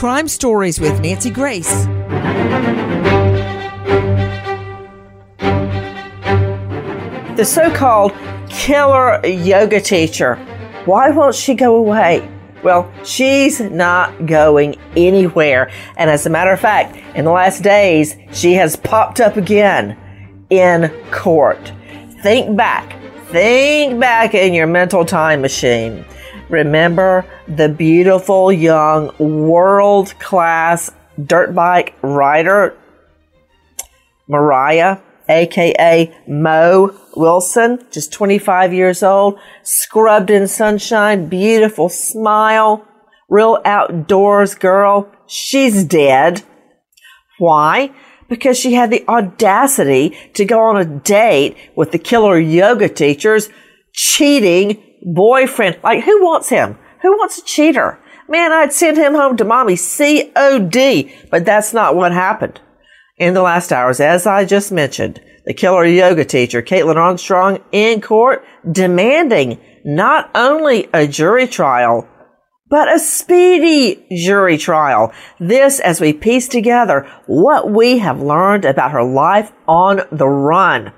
Crime Stories with Nancy Grace. The so called killer yoga teacher. Why won't she go away? Well, she's not going anywhere. And as a matter of fact, in the last days, she has popped up again in court. Think back. Think back in your mental time machine. Remember the beautiful young world class dirt bike rider, Mariah, aka Mo Wilson, just 25 years old, scrubbed in sunshine, beautiful smile, real outdoors girl. She's dead. Why? Because she had the audacity to go on a date with the killer yoga teacher's cheating boyfriend. Like, who wants him? Who wants a cheater? Man, I'd send him home to mommy COD, but that's not what happened. In the last hours, as I just mentioned, the killer yoga teacher, Kaitlin Armstrong, in court demanding not only a jury trial, but a speedy jury trial. This as we piece together what we have learned about her life on the run.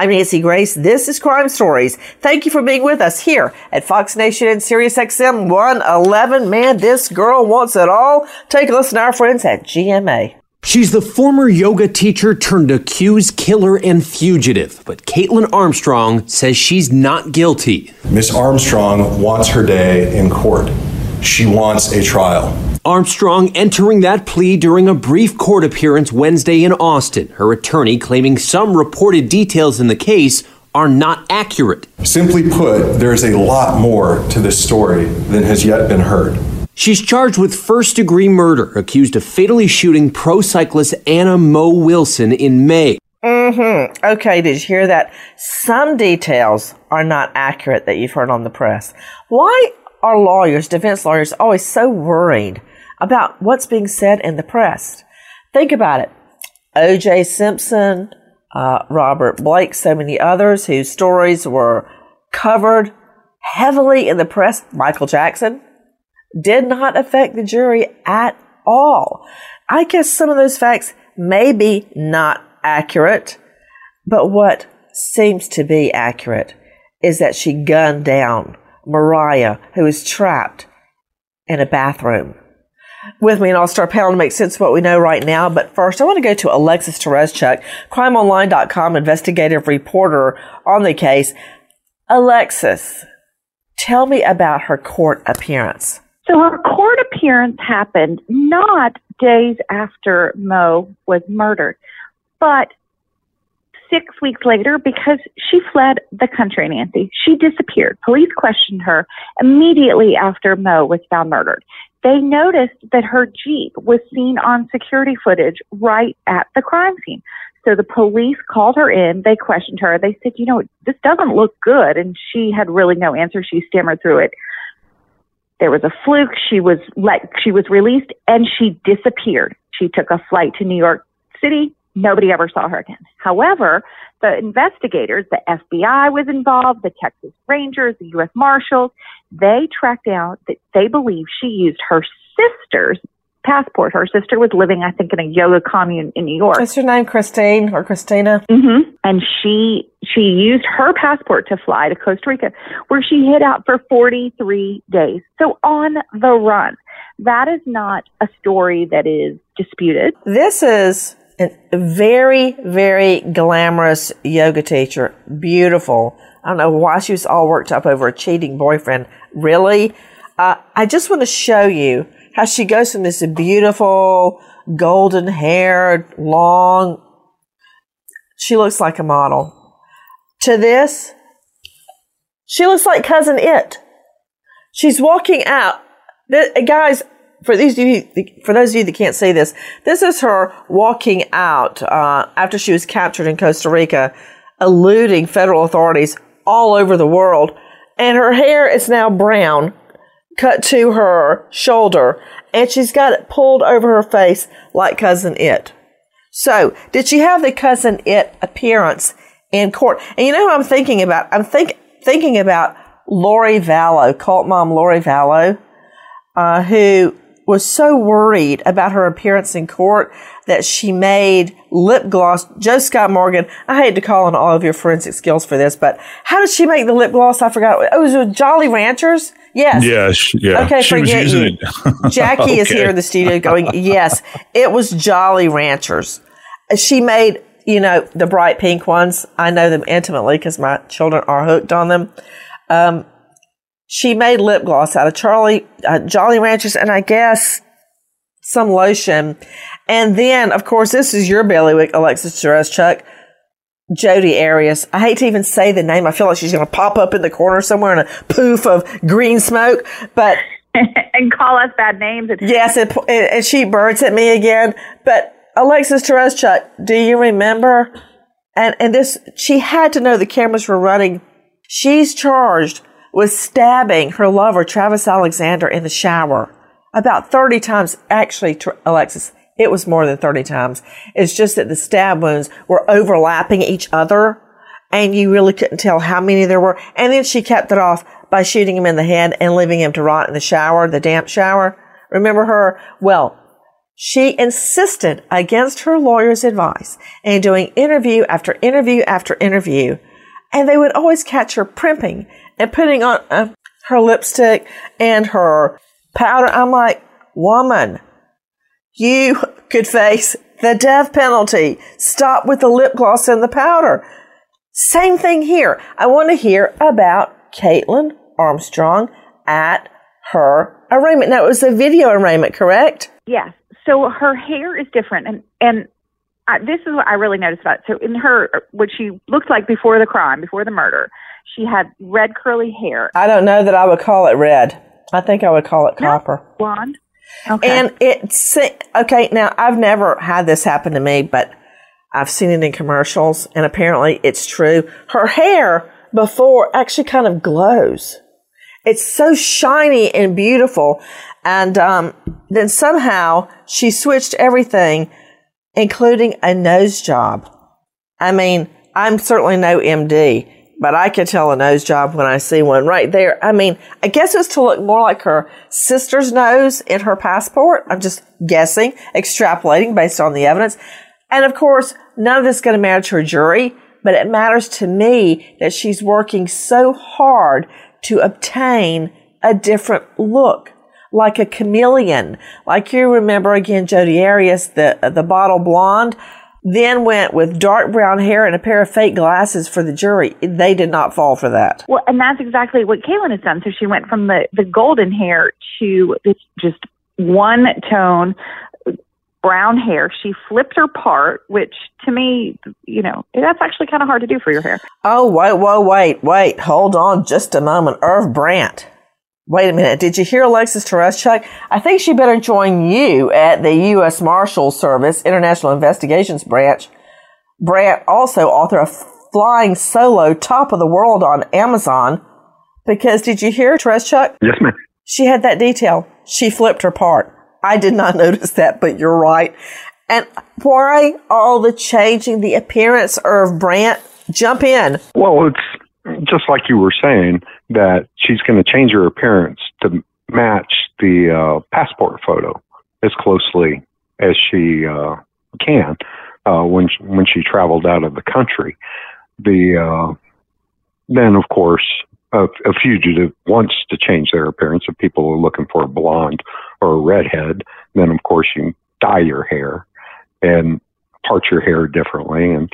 I'm Nancy Grace. This is Crime Stories. Thank you for being with us here at Fox Nation and Sirius XM 111. Man, this girl wants it all. Take a listen to our friends at GMA. She's the former yoga teacher turned accused killer and fugitive, but Kaitlin Armstrong says she's not guilty. Miss Armstrong wants her day in court. She wants a trial. Armstrong entering that plea during a brief court appearance Wednesday in Austin, her attorney claiming some reported details in the case are not accurate. Simply put, there's a lot more to this story than has yet been heard. She's charged with first degree murder, accused of fatally shooting pro cyclist Anna Mo Wilson in May. Mm-hmm. Okay, did you hear that? Some details are not accurate that you've heard on the press. Why are lawyers, defense lawyers, always so worried about what's being said in the press. Think about it. O.J. Simpson, uh, Robert Blake, so many others whose stories were covered heavily in the press. Michael Jackson did not affect the jury at all. I guess some of those facts may be not accurate, but what seems to be accurate is that she gunned down Mariah, who is trapped in a bathroom with me in All Star Panel to make sense of what we know right now. But first, I want to go to Alexis Tereszcuk, crimeonline.com investigative reporter on the case. Alexis, tell me about her court appearance. So her court appearance happened not days after Mo was murdered, but six weeks later because she fled the country, Nancy. She disappeared. Police questioned her immediately after Mo was found murdered they noticed that her Jeep was seen on security footage right at the crime scene. So the police called her in. They questioned her. They said, you know, this doesn't look good. And she had really no answer. She stammered through it. there was a fluke. She was let, she was released and she disappeared. She took a flight to New York City. Nobody ever saw her again. However, the investigators, the FBI was involved, the Texas Rangers, the U.S. Marshals, they tracked out that they believe she used her sister's passport. Her sister was living, I think, in a yoga commune in New York. What's her name? Christine or Christina? Mm-hmm. And she she used her passport to fly to Costa Rica, where she hid out for 43 days. So on the run. That is not a story that is disputed. This is a very, very glamorous yoga teacher. Beautiful. I don't know why she was all worked up over a cheating boyfriend. Really? Uh, I just want to show you how she goes from this beautiful, golden haired, long, she looks like a model, to this, she looks like Cousin It. She's walking out. The, guys, for these you, for those of you that can't see this, this is her walking out uh, after she was captured in Costa Rica, eluding federal authorities all over the world, and her hair is now brown cut to her shoulder, and she's got it pulled over her face like Cousin It. So, did she have the Cousin It appearance in court? And you know who I'm thinking about? I'm think, thinking about Lori Vallow, cult mom Lori Vallow, uh, who was so worried about her appearance in court that she made lip gloss. Joe Scott Morgan, I hate to call on all of your forensic skills for this, but how did she make the lip gloss? I forgot. Oh, it was with Jolly Ranchers. Yes. Yes. Yeah. Okay. She forget you. Jackie okay. is here in the studio going, yes, it was Jolly Ranchers. She made, you know, the bright pink ones. I know them intimately because my children are hooked on them. Um, she made lip gloss out of Charlie, uh, Jolly Ranchers and I guess some lotion. And then, of course, this is your bailiwick, Alexis Chuck. Jodi Arias. I hate to even say the name. I feel like she's going to pop up in the corner somewhere in a poof of green smoke, but. and call us bad names. yes, and, and she birds at me again. But Alexis Tereszcuk, do you remember? And, and this, she had to know the cameras were running. She's charged with stabbing her lover, Travis Alexander, in the shower about 30 times. Actually, Alexis, it was more than 30 times. It's just that the stab wounds were overlapping each other and you really couldn't tell how many there were. And then she kept it off by shooting him in the head and leaving him to rot in the shower, the damp shower. Remember her? Well, she insisted against her lawyer's advice and doing interview after interview after interview. And they would always catch her primping and putting on uh, her lipstick and her powder. I'm like, woman, you could face the death penalty. Stop with the lip gloss and the powder. Same thing here. I want to hear about Kaitlin Armstrong at her arraignment. Now, it was a video arraignment, correct? Yes. So her hair is different, and and I, this is what I really noticed about it. So in her, what she looked like before the crime, before the murder, she had red curly hair. I don't know that I would call it red. I think I would call it copper. No, blonde. Okay. And it's okay. Now I've never had this happen to me, but I've seen it in commercials, and apparently it's true. Her hair before actually kind of glows. It's so shiny and beautiful, and um, then somehow she switched everything, including a nose job. I mean, I'm certainly no MD, but I can tell a nose job when I see one right there. I mean, I guess it's to look more like her sister's nose in her passport. I'm just guessing, extrapolating based on the evidence. And of course, none of this is going to matter to her jury, but it matters to me that she's working so hard to obtain a different look, like a chameleon. Like you remember again, Jodi Arias, the, the bottle blonde then went with dark brown hair and a pair of fake glasses for the jury. They did not fall for that. Well, and that's exactly what Kaitlin has done. So she went from the, the golden hair to this just one tone brown hair. She flipped her part, which to me, you know, that's actually kind of hard to do for your hair. Oh, wait, wait, wait, wait. Hold on just a moment. Irv Brandt. Wait a minute. Did you hear Alexis Tereszcuk? I think she better join you at the U.S. Marshal Service International Investigations Branch. Brandt, also author of Flying Solo Top of the World on Amazon. Because did you hear Tereszcuk? Yes, ma'am. She had that detail. She flipped her part. I did not notice that, but you're right. And why all the changing the appearance of Brandt? Jump in. Well, it's just like you were saying that she's going to change her appearance to match the uh, passport photo as closely as she uh, can uh, when she, when she traveled out of the country. The uh, then, of course, a, a fugitive wants to change their appearance. If people are looking for a blonde or a redhead, then of course you dye your hair and part your hair differently and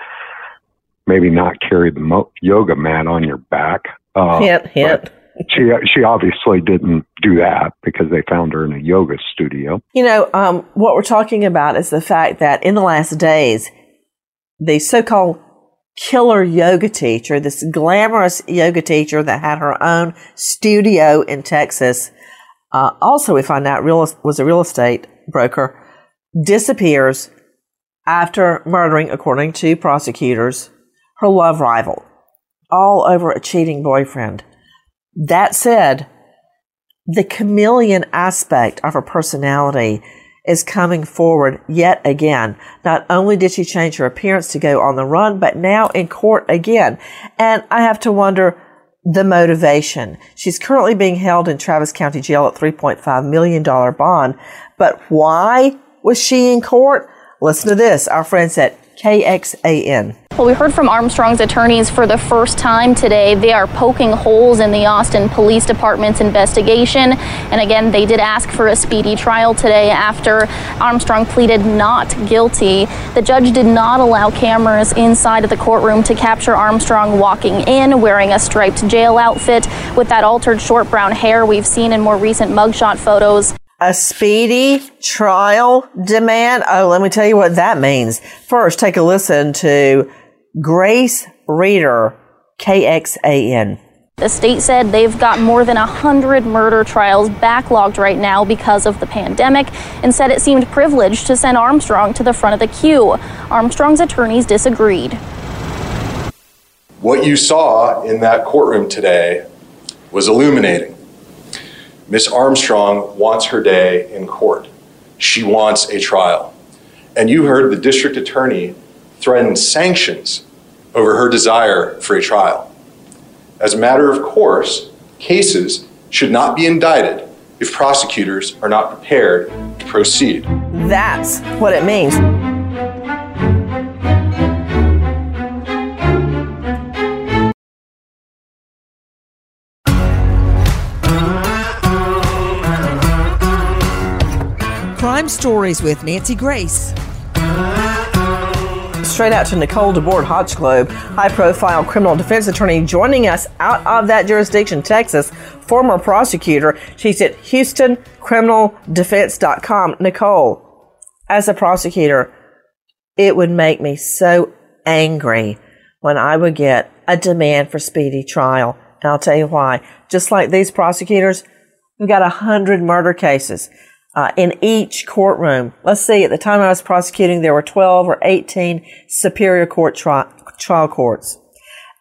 maybe not carry the mo- yoga mat on your back. Uh, hint, hint. She she obviously didn't do that because they found her in a yoga studio. You know, um, what we're talking about is the fact that in the last days, the so-called killer yoga teacher, this glamorous yoga teacher that had her own studio in Texas, uh, also we find out real, was a real estate broker, disappears after murdering, according to prosecutors, her love rival, all over a cheating boyfriend. That said, the chameleon aspect of her personality is coming forward yet again. Not only did she change her appearance to go on the run, but now in court again. And I have to wonder the motivation. She's currently being held in Travis County Jail at $3.5 million bond. But why was she in court? Listen to this. Our friends at KXAN. Well, we heard from Armstrong's attorneys for the first time today. They are poking holes in the Austin Police Department's investigation. And again, they did ask for a speedy trial today after Armstrong pleaded not guilty. The judge did not allow cameras inside of the courtroom to capture Armstrong walking in wearing a striped jail outfit with that altered short brown hair we've seen in more recent mugshot photos a speedy trial demand. Oh, let me tell you what that means. First, take a listen to Grace Reader, KXAN. The state said they've got more than 100 murder trials backlogged right now because of the pandemic and said it seemed privileged to send Armstrong to the front of the queue. Armstrong's attorneys disagreed. What you saw in that courtroom today was illuminating. Miss Armstrong wants her day in court. She wants a trial. And you heard the district attorney threaten sanctions over her desire for a trial. As a matter of course, cases should not be indicted if prosecutors are not prepared to proceed. That's what it means. Crime Stories with Nancy Grace. Straight out to Nicole DeBorde Hochglaube, high profile criminal defense attorney joining us out of that jurisdiction, Texas, former prosecutor. She's at HoustonCriminalDefense.com. Nicole, as a prosecutor, it would make me so angry when I would get a demand for speedy trial. And I'll tell you why. Just like these prosecutors, we've got a hundred murder cases uh, in each courtroom. Let's see, at the time I was prosecuting, there were 12 or 18 superior court tri- trial courts.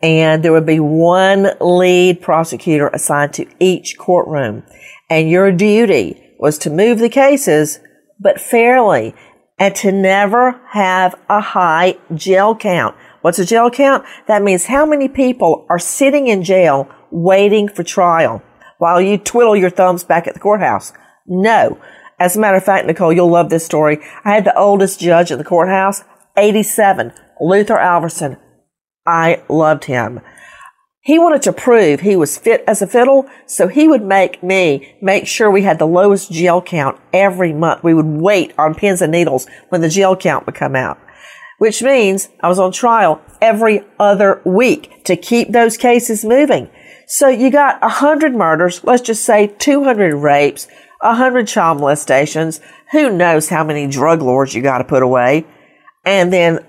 And there would be one lead prosecutor assigned to each courtroom. And your duty was to move the cases, but fairly, and to never have a high jail count. What's a jail count? That means how many people are sitting in jail waiting for trial while you twiddle your thumbs back at the courthouse. No. As a matter of fact, Nicole, you'll love this story. I had the oldest judge at the courthouse, 87, Luther Alverson. I loved him. He wanted to prove he was fit as a fiddle, so he would make me make sure we had the lowest jail count every month. We would wait on pins and needles when the jail count would come out, which means I was on trial every other week to keep those cases moving. So you got a hundred murders, let's just say 200 rapes, a hundred child molestations. Who knows how many drug lords you got to put away? And then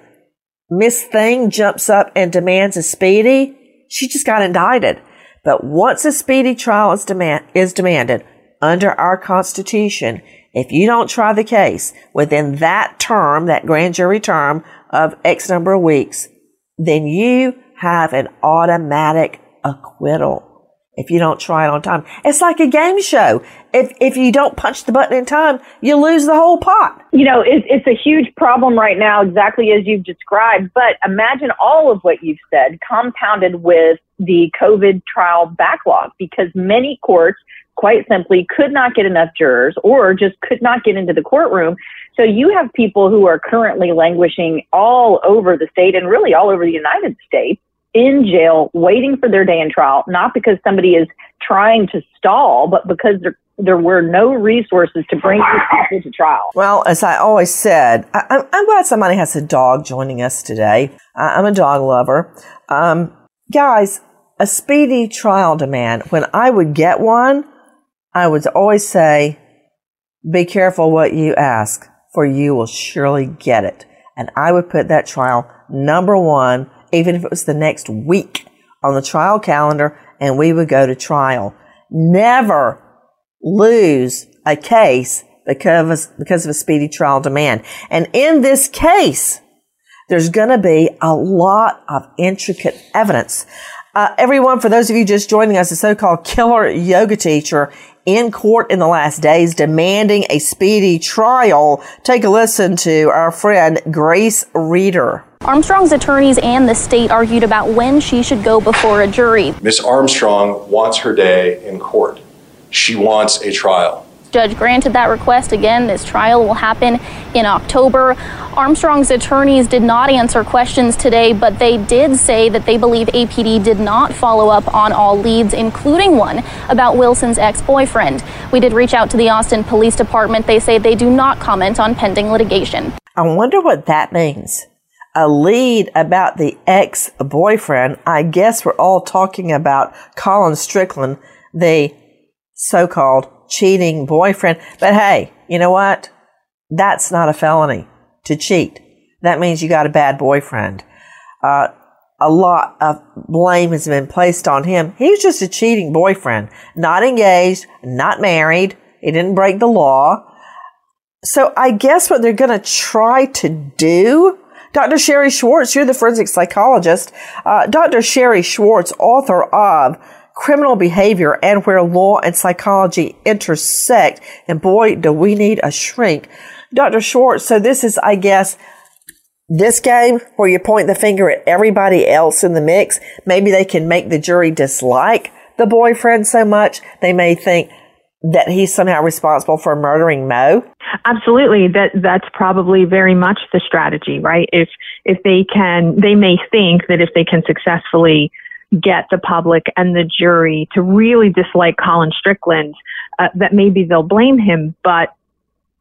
Miss Thing jumps up and demands a speedy. She just got indicted. But once a speedy trial is, demand, is demanded under our Constitution, if you don't try the case within that term, that grand jury term of X number of weeks, then you have an automatic acquittal. If you don't try it on time. It's like a game show. If if you don't punch the button in time, you lose the whole pot. You know, it, it's a huge problem right now, exactly as you've described. But imagine all of what you've said compounded with the COVID trial backlog, because many courts quite simply could not get enough jurors or just could not get into the courtroom. So you have people who are currently languishing all over the state and really all over the United States in jail waiting for their day in trial, not because somebody is trying to stall, but because there, there were no resources to bring these people to trial. Well, as I always said, I, am glad somebody has a dog joining us today. I'm a dog lover. Um, guys, a speedy trial demand, when I would get one, I would always say, be careful what you ask, for you will surely get it. And I would put that trial number one even if it was the next week on the trial calendar and we would go to trial. Never lose a case because, because of a speedy trial demand. And in this case, there's going to be a lot of intricate evidence. Uh, everyone, for those of you just joining us, a so-called killer yoga teacher in court in the last days demanding a speedy trial. Take a listen to our friend Grace Reader. Armstrong's attorneys and the state argued about when she should go before a jury. Miss Armstrong wants her day in court. She wants a trial. Judge granted that request. Again, this trial will happen in October. Armstrong's attorneys did not answer questions today, but they did say that they believe APD did not follow up on all leads, including one about Wilson's ex boyfriend. We did reach out to the Austin Police Department. They say they do not comment on pending litigation. I wonder what that means a lead about the ex boyfriend. I guess we're all talking about Colin Strickland, the so called cheating boyfriend. But hey, you know what? That's not a felony to cheat. That means you got a bad boyfriend. Uh, a lot of blame has been placed on him. He was just a cheating boyfriend, not engaged, not married. He didn't break the law. So I guess what they're going to try to do Dr. Sherry Schwartz, you're the forensic psychologist. Uh, Dr. Sherry Schwartz, author of Criminal Behavior and Where Law and Psychology Intersect. And boy, do we need a shrink. Dr. Schwartz, so this is, I guess, this game where you point the finger at everybody else in the mix. Maybe they can make the jury dislike the boyfriend so much they may think, that he's somehow responsible for murdering Mo? Absolutely. That that's probably very much the strategy, right? If if they can they may think that if they can successfully get the public and the jury to really dislike Colin Strickland, uh, that maybe they'll blame him, but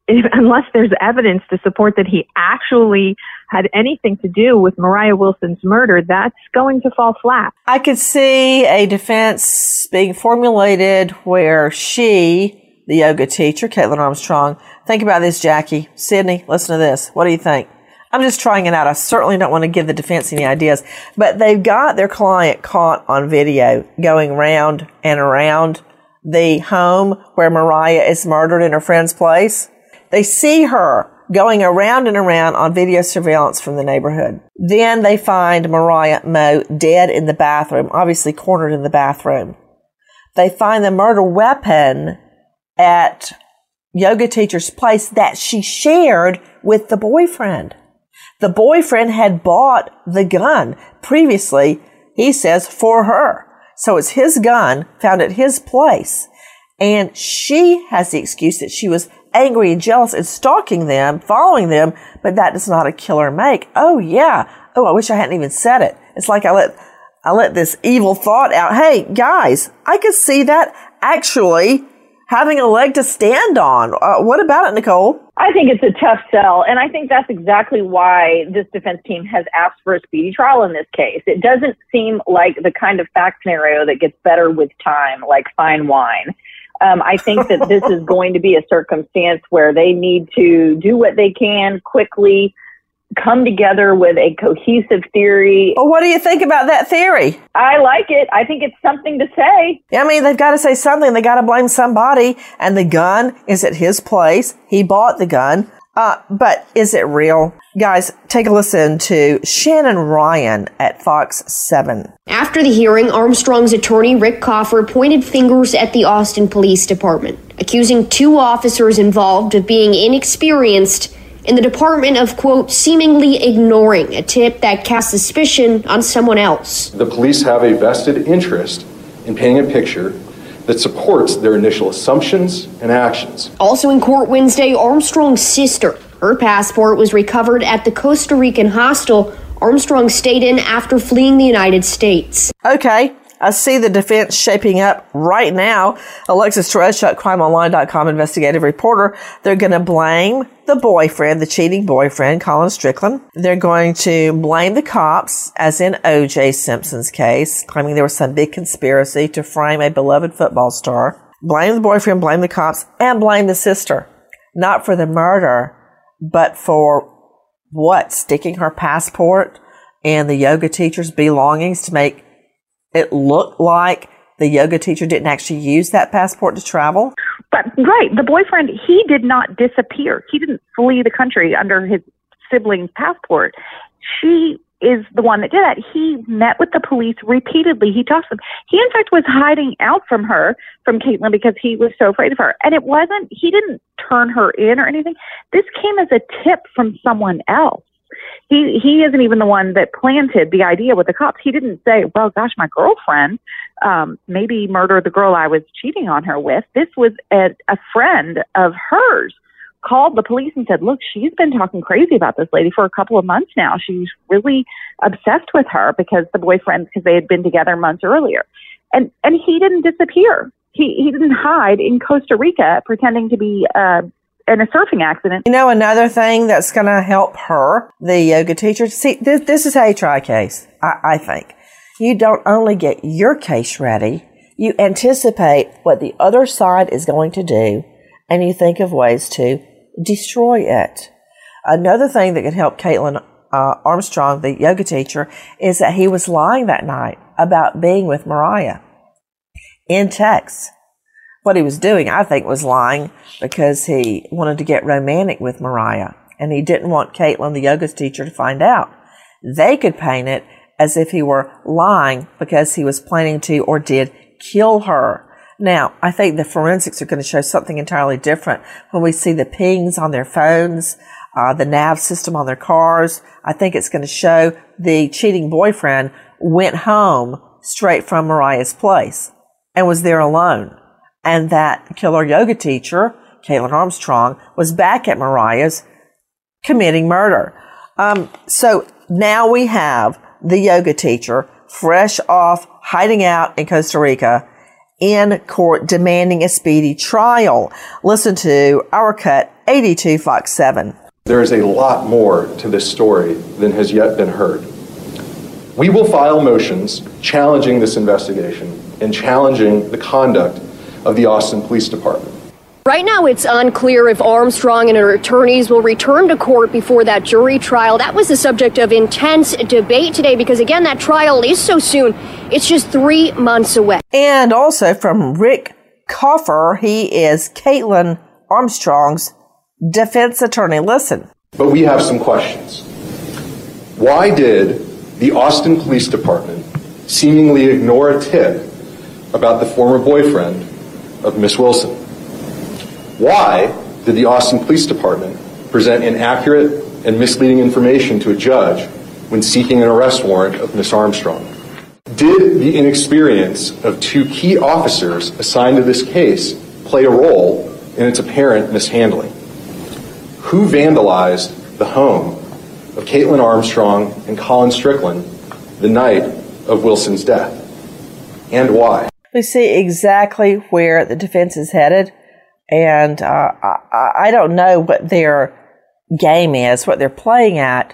if, unless there's evidence to support that he actually had anything to do with Mariah Wilson's murder, that's going to fall flat. I could see a defense being formulated where she, the yoga teacher, Kaitlin Armstrong, think about this, Jackie. Sydney, listen to this. What do you think? I'm just trying it out. I certainly don't want to give the defense any ideas, but they've got their client caught on video going round and around the home where Mariah is murdered in her friend's place. They see her going around and around on video surveillance from the neighborhood. Then they find Mariah Mo dead in the bathroom, obviously cornered in the bathroom. They find the murder weapon at yoga teacher's place that she shared with the boyfriend. The boyfriend had bought the gun previously, he says, for her. So it's his gun found at his place. And she has the excuse that she was angry and jealous and stalking them, following them, but that does not a killer make. Oh yeah. Oh, I wish I hadn't even said it. It's like I let, I let this evil thought out. Hey, guys, I could see that actually having a leg to stand on. Uh, what about it, Nicole? I think it's a tough sell, and I think that's exactly why this defense team has asked for a speedy trial in this case. It doesn't seem like the kind of fact scenario that gets better with time, like fine wine. Um, I think that this is going to be a circumstance where they need to do what they can quickly, come together with a cohesive theory. Well, what do you think about that theory? I like it. I think it's something to say. Yeah, I mean, they've got to say something. They got to blame somebody. And the gun is at his place. He bought the gun. Uh, but is it real? Guys, take a listen to Shannon Ryan at Fox 7. After the hearing, Armstrong's attorney Rick Cofer pointed fingers at the Austin Police Department, accusing two officers involved of being inexperienced in the department of, quote, seemingly ignoring a tip that cast suspicion on someone else. The police have a vested interest in painting a picture that supports their initial assumptions and actions. Also in court Wednesday, Armstrong's sister. Her passport was recovered at the Costa Rican hostel Armstrong stayed in after fleeing the United States. Okay, I see the defense shaping up right now. Alexis Tereszcuk, crimeonline.com investigative reporter. They're going to blame the boyfriend, the cheating boyfriend, Colin Strickland. They're going to blame the cops, as in O.J. Simpson's case, claiming there was some big conspiracy to frame a beloved football star. Blame the boyfriend, blame the cops, and blame the sister. Not for the murder, but for what? Sticking her passport and the yoga teacher's belongings to make it looked like the yoga teacher didn't actually use that passport to travel? But right, the boyfriend he did not disappear. He didn't flee the country under his sibling's passport. She is the one that did that. He met with the police repeatedly. He talked to them. He in fact was hiding out from her, from Kaitlin, because he was so afraid of her. And it wasn't he didn't turn her in or anything. This came as a tip from someone else he he isn't even the one that planted the idea with the cops. He didn't say, "Well, gosh, my girlfriend um, maybe murdered the girl I was cheating on her with." This was a, a friend of hers called the police and said, "Look, she's been talking crazy about this lady for a couple of months now. She's really obsessed with her because the boyfriend because they had been together months earlier." And and he didn't disappear. He he didn't hide in Costa Rica pretending to be uh, in a surfing accident. You know, another thing that's going to help her, the yoga teacher, see, this, this is how you try a case, I, I think. You don't only get your case ready, you anticipate what the other side is going to do, and you think of ways to destroy it. Another thing that could help Kaitlin uh, Armstrong, the yoga teacher, is that he was lying that night about being with Mariah in text what he was doing, I think, was lying because he wanted to get romantic with Mariah and he didn't want Kaitlin, the yoga teacher, to find out. They could paint it as if he were lying because he was planning to or did kill her. Now, I think the forensics are going to show something entirely different when we see the pings on their phones, uh, the nav system on their cars. I think it's going to show the cheating boyfriend went home straight from Mariah's place and was there alone and that killer yoga teacher, Kaitlin Armstrong, was back at Mariah's committing murder. Um, so now we have the yoga teacher fresh off hiding out in Costa Rica in court demanding a speedy trial. Listen to our cut 82 Fox 7. There is a lot more to this story than has yet been heard. We will file motions challenging this investigation and challenging the conduct of the Austin Police Department. Right now, it's unclear if Armstrong and her attorneys will return to court before that jury trial. That was the subject of intense debate today because, again, that trial is so soon. It's just three months away. And also from Rick Cofer, he is Kaitlin Armstrong's defense attorney. Listen. But we have some questions. Why did the Austin Police Department seemingly ignore a tip about the former boyfriend of Miss Wilson. Why did the Austin Police Department present inaccurate and misleading information to a judge when seeking an arrest warrant of Miss Armstrong? Did the inexperience of two key officers assigned to this case play a role in its apparent mishandling? Who vandalized the home of Kaitlin Armstrong and Colin Strickland the night of Wilson's death? And why? We see exactly where the defense is headed. And uh, I, I don't know what their game is, what they're playing at,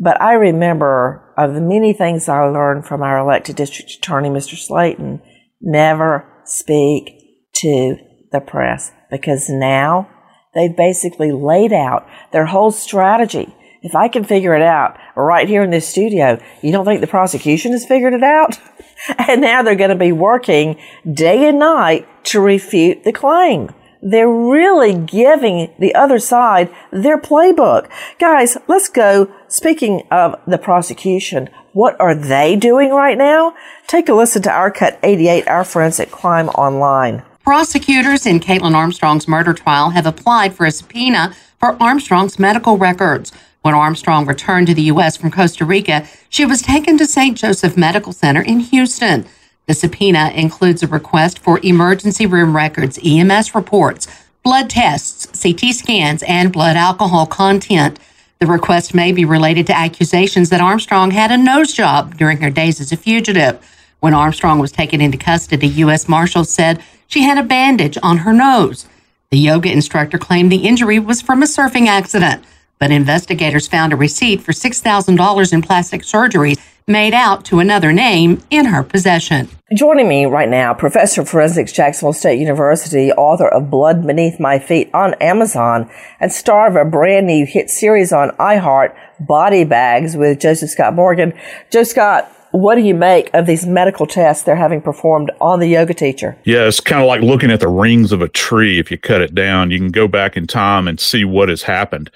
but I remember of the many things I learned from our elected district attorney, Mr. Slaton, never speak to the press because now they've basically laid out their whole strategy. If I can figure it out right here in this studio, you don't think the prosecution has figured it out? and now they're going to be working day and night to refute the claim they're really giving the other side their playbook. Guys, let's go. Speaking of the prosecution, what are they doing right now? Take a listen to our cut 88, our friends at Crime Online. Prosecutors in Kaitlin Armstrong's murder trial have applied for a subpoena for Armstrong's medical records. When Armstrong returned to the U.S. from Costa Rica, she was taken to St. Joseph Medical Center in Houston. The subpoena includes a request for emergency room records, EMS reports, blood tests, CT scans, and blood alcohol content. The request may be related to accusations that Armstrong had a nose job during her days as a fugitive. When Armstrong was taken into custody, U.S. Marshals said she had a bandage on her nose. The yoga instructor claimed the injury was from a surfing accident, but investigators found a receipt for $6,000 in plastic surgery made out to another name in her possession. Joining me right now, Professor of Forensics, Jacksonville State University, author of Blood Beneath My Feet on Amazon, and star of a brand new hit series on iHeart, Body Bags with Joseph Scott Morgan. Joe Scott, what do you make of these medical tests they're having performed on the yoga teacher? Yeah, it's kind of like looking at the rings of a tree. If you cut it down, you can go back in time and see what has happened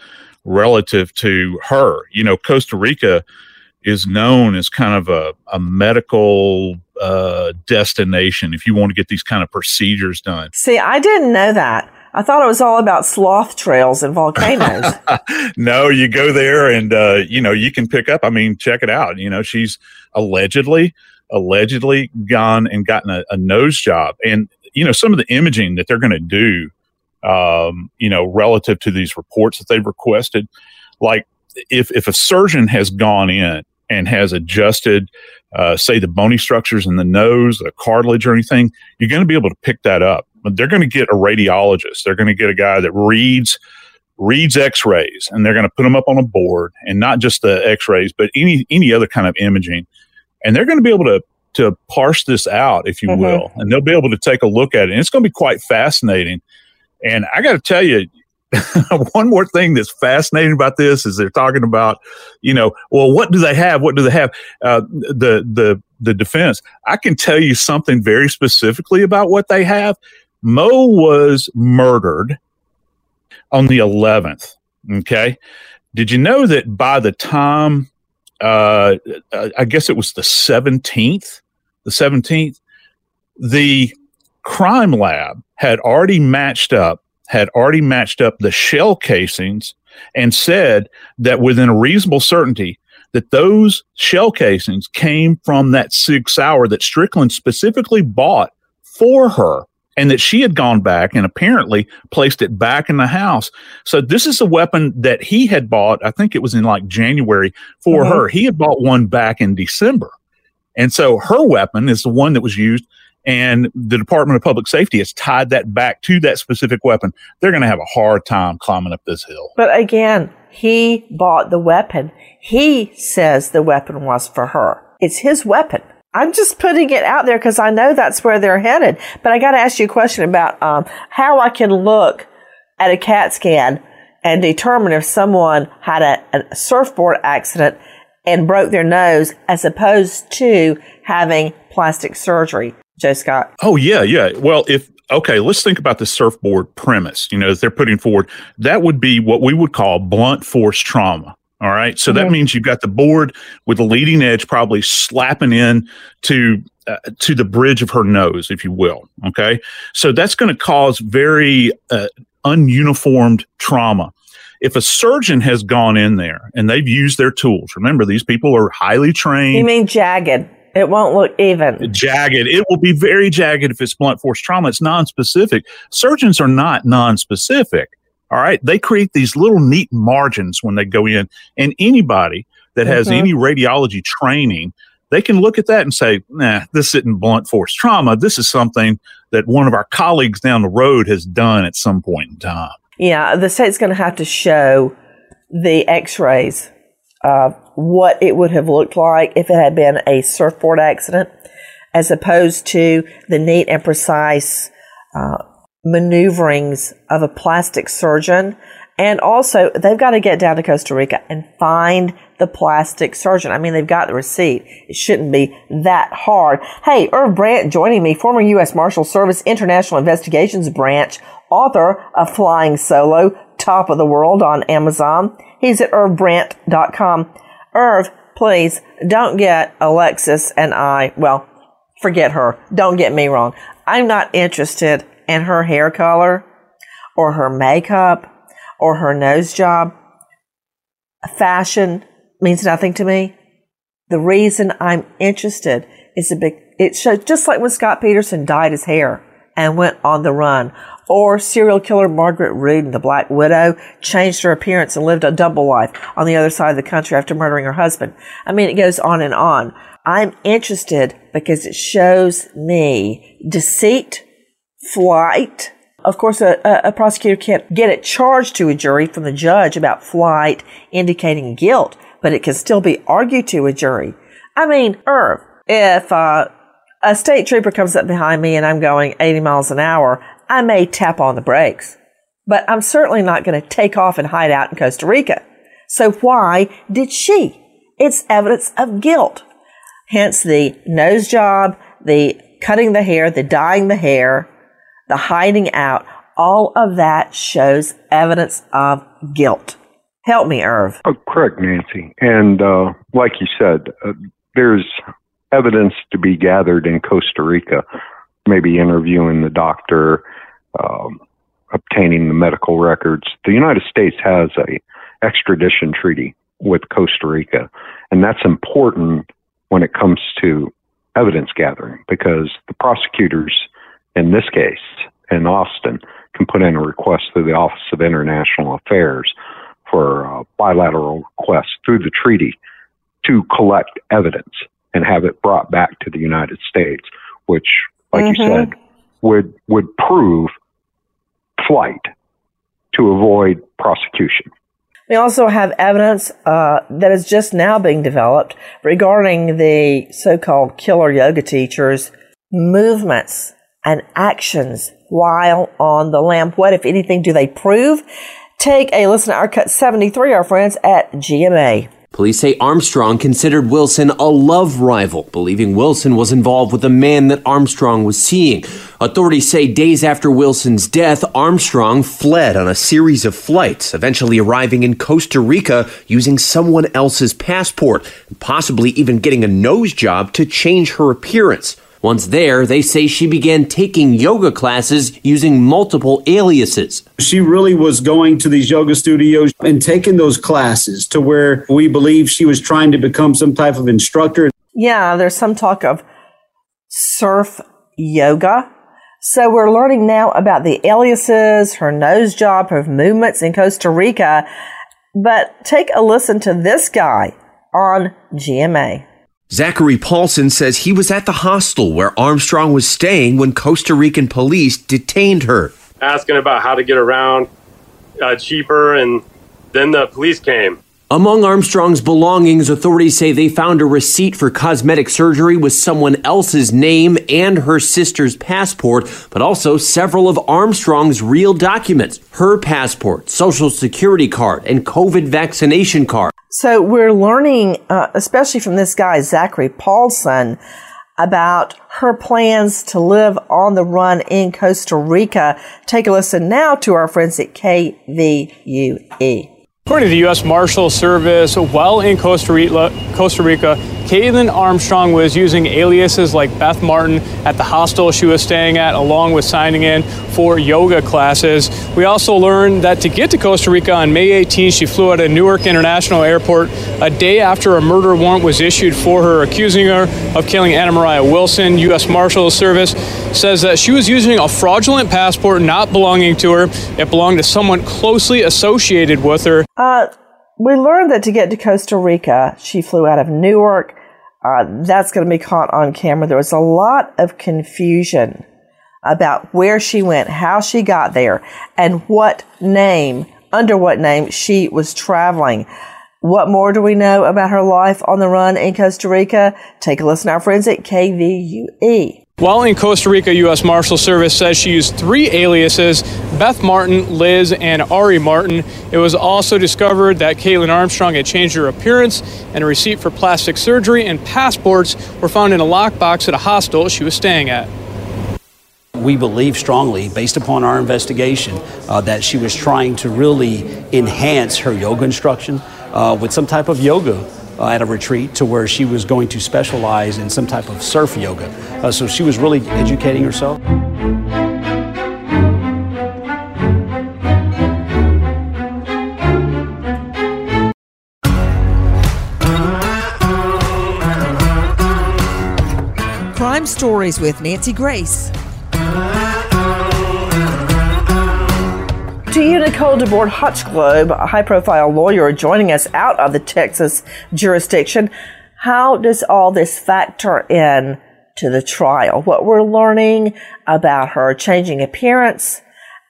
relative to her. You know, Costa Rica is known as kind of a, a medical uh, destination if you want to get these kind of procedures done. See, I didn't know that. I thought it was all about sloth trails and volcanoes. no, you go there and uh, you know you can pick up. I mean, check it out. You know, she's allegedly allegedly gone and gotten a, a nose job, and you know some of the imaging that they're going to do. Um, you know, relative to these reports that they've requested, like if if a surgeon has gone in and has adjusted, uh, say, the bony structures in the nose, the cartilage, or anything, you're going to be able to pick that up. But they're going to get a radiologist. They're going to get a guy that reads reads X-rays, and they're going to put them up on a board, and not just the X-rays, but any any other kind of imaging, and they're going to be able to to parse this out, if you mm-hmm. will, and they'll be able to take a look at it, and it's going to be quite fascinating. And I got to tell you, one more thing that's fascinating about this is they're talking about, you know, well, what do they have? What do they have? Uh, the the the defense. I can tell you something very specifically about what they have. Mo was murdered on the 11th. Okay, did you know that by the time, uh, I guess it was the 17th, the 17th, the crime lab had already matched up had already matched up the shell casings and said that within a reasonable certainty that those shell casings came from that Sig Sauer that Strickland specifically bought for her and that she had gone back and apparently placed it back in the house. So this is a weapon that he had bought, I think it was in like January for uh-huh. her. He had bought one back in December. And so her weapon is the one that was used and the Department of Public Safety has tied that back to that specific weapon, they're going to have a hard time climbing up this hill. But again, he bought the weapon. He says the weapon was for her. It's his weapon. I'm just putting it out there because I know that's where they're headed. But I got to ask you a question about um, how I can look at a CAT scan and determine if someone had a, a surfboard accident and broke their nose as opposed to having plastic surgery. Joe Scott? Oh, yeah, yeah. Well, if, okay, let's think about the surfboard premise, you know, that they're putting forward. That would be what we would call blunt force trauma. All right. So mm-hmm. that means you've got the board with the leading edge probably slapping in to uh, to the bridge of her nose, if you will. Okay. So that's going to cause very uh, ununiformed trauma. If a surgeon has gone in there and they've used their tools, remember these people are highly trained. You mean jagged? It won't look even. Jagged. It will be very jagged if it's blunt force trauma. It's non-specific. Surgeons are not non-specific. All right. They create these little neat margins when they go in. And anybody that has mm-hmm. any radiology training, they can look at that and say, nah, this isn't blunt force trauma. This is something that one of our colleagues down the road has done at some point in time. Yeah. The state's going to have to show the x rays uh, what it would have looked like if it had been a surfboard accident, as opposed to the neat and precise uh, maneuverings of a plastic surgeon And also, they've got to get down to Costa Rica and find the plastic surgeon. I mean, they've got the receipt. It shouldn't be that hard. Hey, Irv Brandt joining me, former U.S. Marshal Service International Investigations Branch, author of Flying Solo, Top of the World on Amazon. He's at irvbrandt.com. Irv, please don't get Alexis and I, well, forget her. Don't get me wrong. I'm not interested in her hair color or her makeup or her nose job. Fashion means nothing to me. The reason I'm interested is a big, it shows just like when Scott Peterson dyed his hair and went on the run or serial killer Margaret Rood The Black Widow changed her appearance and lived a double life on the other side of the country after murdering her husband. I mean, it goes on and on. I'm interested because it shows me deceit, flight. Of course, a, a, prosecutor can't get it charged to a jury from the judge about flight indicating guilt, but it can still be argued to a jury. I mean, Irv, if uh, a state trooper comes up behind me and I'm going 80 miles an hour, I may tap on the brakes, but I'm certainly not going to take off and hide out in Costa Rica. So why did she? It's evidence of guilt. Hence the nose job, the cutting the hair, the dyeing the hair, the hiding out. All of that shows evidence of guilt. Help me, Irv. Oh, correct, Nancy. And uh, like you said, uh, there's evidence to be gathered in Costa Rica, maybe interviewing the doctor, um, obtaining the medical records. The United States has a extradition treaty with Costa Rica, and that's important when it comes to evidence gathering because the prosecutors in this case in Austin can put in a request through the Office of International Affairs for a bilateral request through the treaty to collect evidence and have it brought back to the United States, which, like mm-hmm. you said, would would prove flight to avoid prosecution. We also have evidence uh, that is just now being developed regarding the so-called killer yoga teachers' movements and actions while on the lamp. What, if anything, do they prove? Take a listen to our cut 73, our friends at GMA. Police say Armstrong considered Wilson a love rival, believing Wilson was involved with a man that Armstrong was seeing. Authorities say days after Wilson's death, Armstrong fled on a series of flights, eventually arriving in Costa Rica using someone else's passport, possibly even getting a nose job to change her appearance. Once there, they say she began taking yoga classes using multiple aliases. She really was going to these yoga studios and taking those classes to where we believe she was trying to become some type of instructor. Yeah, there's some talk of surf yoga. So we're learning now about the aliases, her nose job, her movements in Costa Rica. But take a listen to this guy on GMA. Zachary Paulson says he was at the hostel where Armstrong was staying when Costa Rican police detained her. Asking about how to get around uh, cheaper, and then the police came. Among Armstrong's belongings, authorities say they found a receipt for cosmetic surgery with someone else's name and her sister's passport, but also several of Armstrong's real documents her passport, social security card, and COVID vaccination card. So we're learning, uh, especially from this guy, Zachary Paulson, about her plans to live on the run in Costa Rica. Take a listen now to our friends at KVUE. According to the U.S. Marshal Service, while in Costa Rica, Costa Rica, Kaitlin Armstrong was using aliases like Beth Martin at the hostel she was staying at, along with signing in for yoga classes. We also learned that to get to Costa Rica on May 18, she flew out of Newark International Airport a day after a murder warrant was issued for her, accusing her of killing Anna Moriah Wilson. U.S. Marshal Service says that she was using a fraudulent passport not belonging to her. It belonged to someone closely associated with her. Uh, we learned that to get to Costa Rica, she flew out of Newark. Uh, that's going to be caught on camera. There was a lot of confusion about where she went, how she got there, and what name, under what name she was traveling. What more do we know about her life on the run in Costa Rica? Take a listen to our friends at KVUE. While in Costa Rica, U.S. Marshal Service says she used three aliases Beth Martin, Liz, and Ari Martin. It was also discovered that Kaitlin Armstrong had changed her appearance, and a receipt for plastic surgery and passports were found in a lockbox at a hostel she was staying at. We believe strongly, based upon our investigation, uh, that she was trying to really enhance her yoga instruction uh, with some type of yoga uh, at a retreat to where she was going to specialize in some type of surf yoga. Uh, so she was really educating herself. Crime Stories with Nancy Grace. To you, Nicole DeBorde Hochglaube, a high profile lawyer joining us out of the Texas jurisdiction. How does all this factor in to the trial? What we're learning about her changing appearance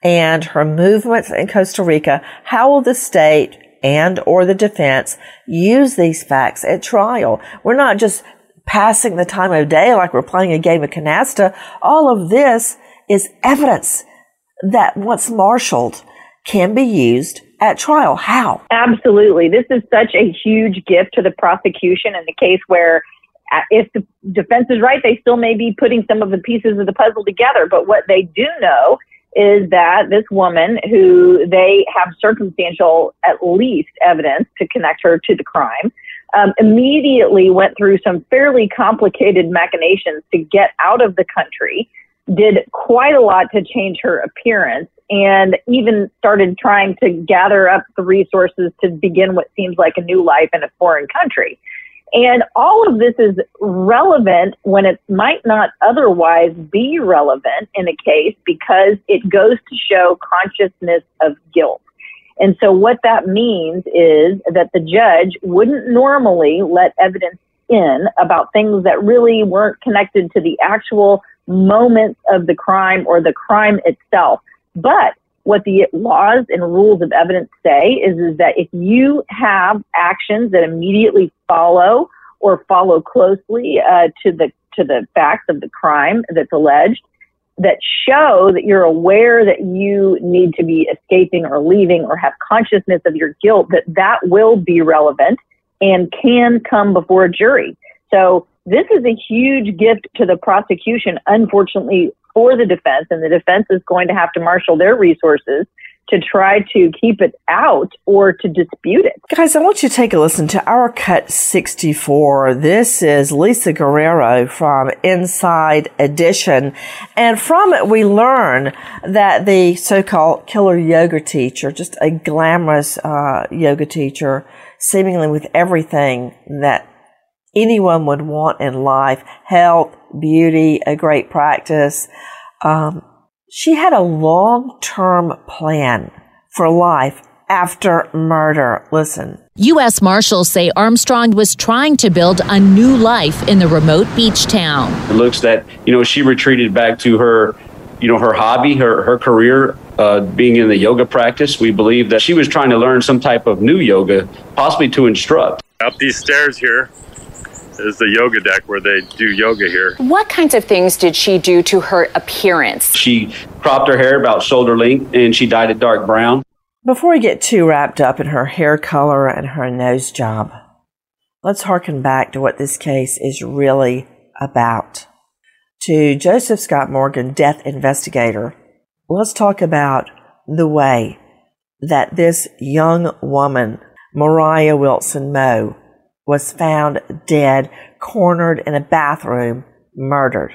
and her movements in Costa Rica. How will the state and or the defense use these facts at trial? We're not just passing the time of day like we're playing a game of canasta. All of this is evidence that once marshaled can be used at trial. How? Absolutely. This is such a huge gift to the prosecution in the case where uh, if the defense is right, they still may be putting some of the pieces of the puzzle together. But what they do know is that this woman, who they have circumstantial, at least, evidence to connect her to the crime, um, immediately went through some fairly complicated machinations to get out of the country, did quite a lot to change her appearance, and even started trying to gather up the resources to begin what seems like a new life in a foreign country. And all of this is relevant when it might not otherwise be relevant in a case because it goes to show consciousness of guilt. And so what that means is that the judge wouldn't normally let evidence in about things that really weren't connected to the actual moments of the crime or the crime itself. But what the laws and rules of evidence say is, is that if you have actions that immediately follow or follow closely uh, to the to the facts of the crime that's alleged, that show that you're aware that you need to be escaping or leaving or have consciousness of your guilt, that that will be relevant and can come before a jury. So this is a huge gift to the prosecution, unfortunately, for the defense, and the defense is going to have to marshal their resources to try to keep it out or to dispute it. Guys, I want you to take a listen to our cut 64. This is Lisa Guerrero from Inside Edition. And from it, we learn that the so-called killer yoga teacher, just a glamorous uh, yoga teacher, seemingly with everything that anyone would want in life, health, beauty, a great practice, um, she had a long term plan for life after murder. Listen. U.S. Marshals say Armstrong was trying to build a new life in the remote beach town. It looks that, you know, she retreated back to her, you know, her hobby, her, her career, uh, being in the yoga practice. We believe that she was trying to learn some type of new yoga, possibly to instruct. Up these stairs here, is the yoga deck where they do yoga here. What kinds of things did she do to her appearance? She cropped her hair about shoulder length and she dyed it dark brown. Before we get too wrapped up in her hair color and her nose job, let's harken back to what this case is really about. To Joseph Scott Morgan, death investigator, let's talk about the way that this young woman, Moriah Wilson Moe, was found dead, cornered in a bathroom, murdered.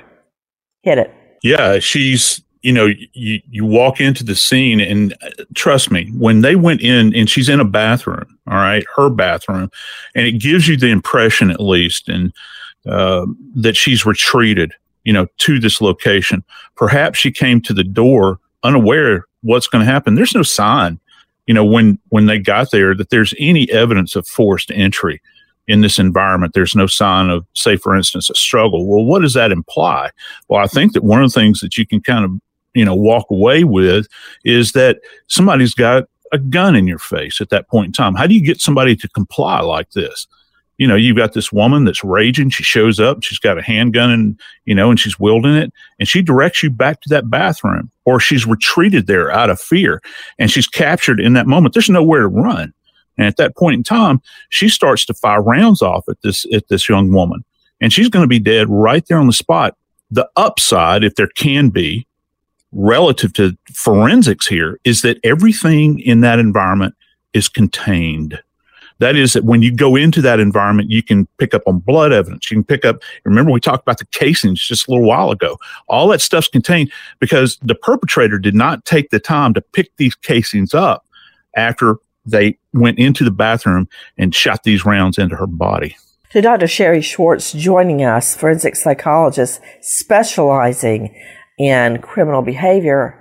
Hit it. Yeah, she's you know you you walk into the scene and uh, trust me when they went in and she's in a bathroom all right her bathroom and it gives you the impression at least and uh, that she's retreated you know to this location perhaps she came to the door unaware what's going to happen there's no sign you know when when they got there that there's any evidence of forced entry in this environment, there's no sign of, say, for instance, a struggle. Well, what does that imply? Well, I think that one of the things that you can kind of, you know, walk away with is that somebody's got a gun in your face at that point in time. How do you get somebody to comply like this? you know, you've got this woman that's raging. She shows up, she's got a handgun and, you know, and she's wielding it and she directs you back to that bathroom or she's retreated there out of fear and she's captured in that moment. There's nowhere to run. And at that point in time, she starts to fire rounds off at this, at this young woman and she's going to be dead right there on the spot. The upside, if there can be relative to forensics here is that everything in that environment is contained that is that when you go into that environment, you can pick up on blood evidence. You can pick up, remember we talked about the casings just a little while ago. All that stuff's contained because the perpetrator did not take the time to pick these casings up after they went into the bathroom and shot these rounds into her body. To Dr. Sherry Schwartz joining us, forensic psychologist specializing in criminal behavior.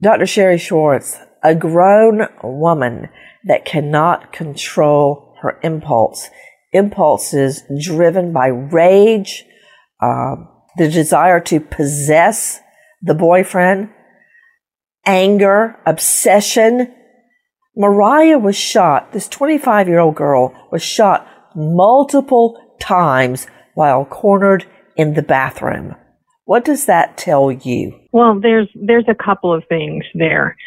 Dr. Sherry Schwartz, a grown woman that cannot control her impulse. Impulses driven by rage, uh, the desire to possess the boyfriend, anger, obsession. Moriah was shot, this 25 year old girl was shot multiple times while cornered in the bathroom. What does that tell you? Well, there's there's a couple of things there.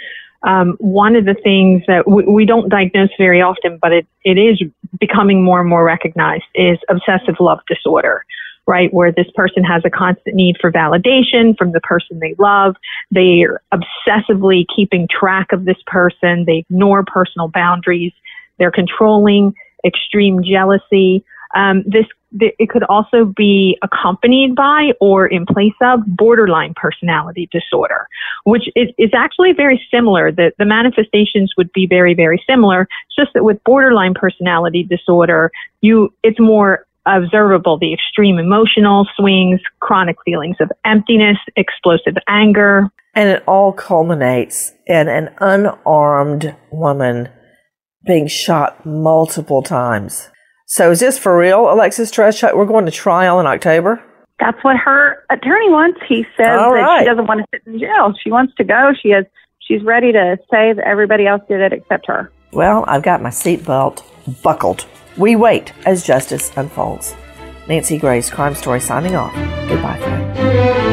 Um, one of the things that we, we, don't diagnose very often, but it, it is becoming more and more recognized is obsessive love disorder, right? Where this person has a constant need for validation from the person they love. They're obsessively keeping track of this person. They ignore personal boundaries. They're controlling, extreme jealousy. Um, this it could also be accompanied by or in place of borderline personality disorder, which is, is actually very similar. The, the manifestations would be very, very similar. It's just that with borderline personality disorder, you, it's more observable the extreme emotional swings, chronic feelings of emptiness, explosive anger. And it all culminates in an unarmed woman being shot multiple times. So is this for real, Alexis Tereszcuk? We're going to trial in October? That's what her attorney wants. He says All that right. she doesn't want to sit in jail. She wants to go. She has she's ready to say that everybody else did it except her. Well, I've got my seatbelt buckled. We wait as justice unfolds. Nancy Grace Crime Story, signing off. Goodbye, friend.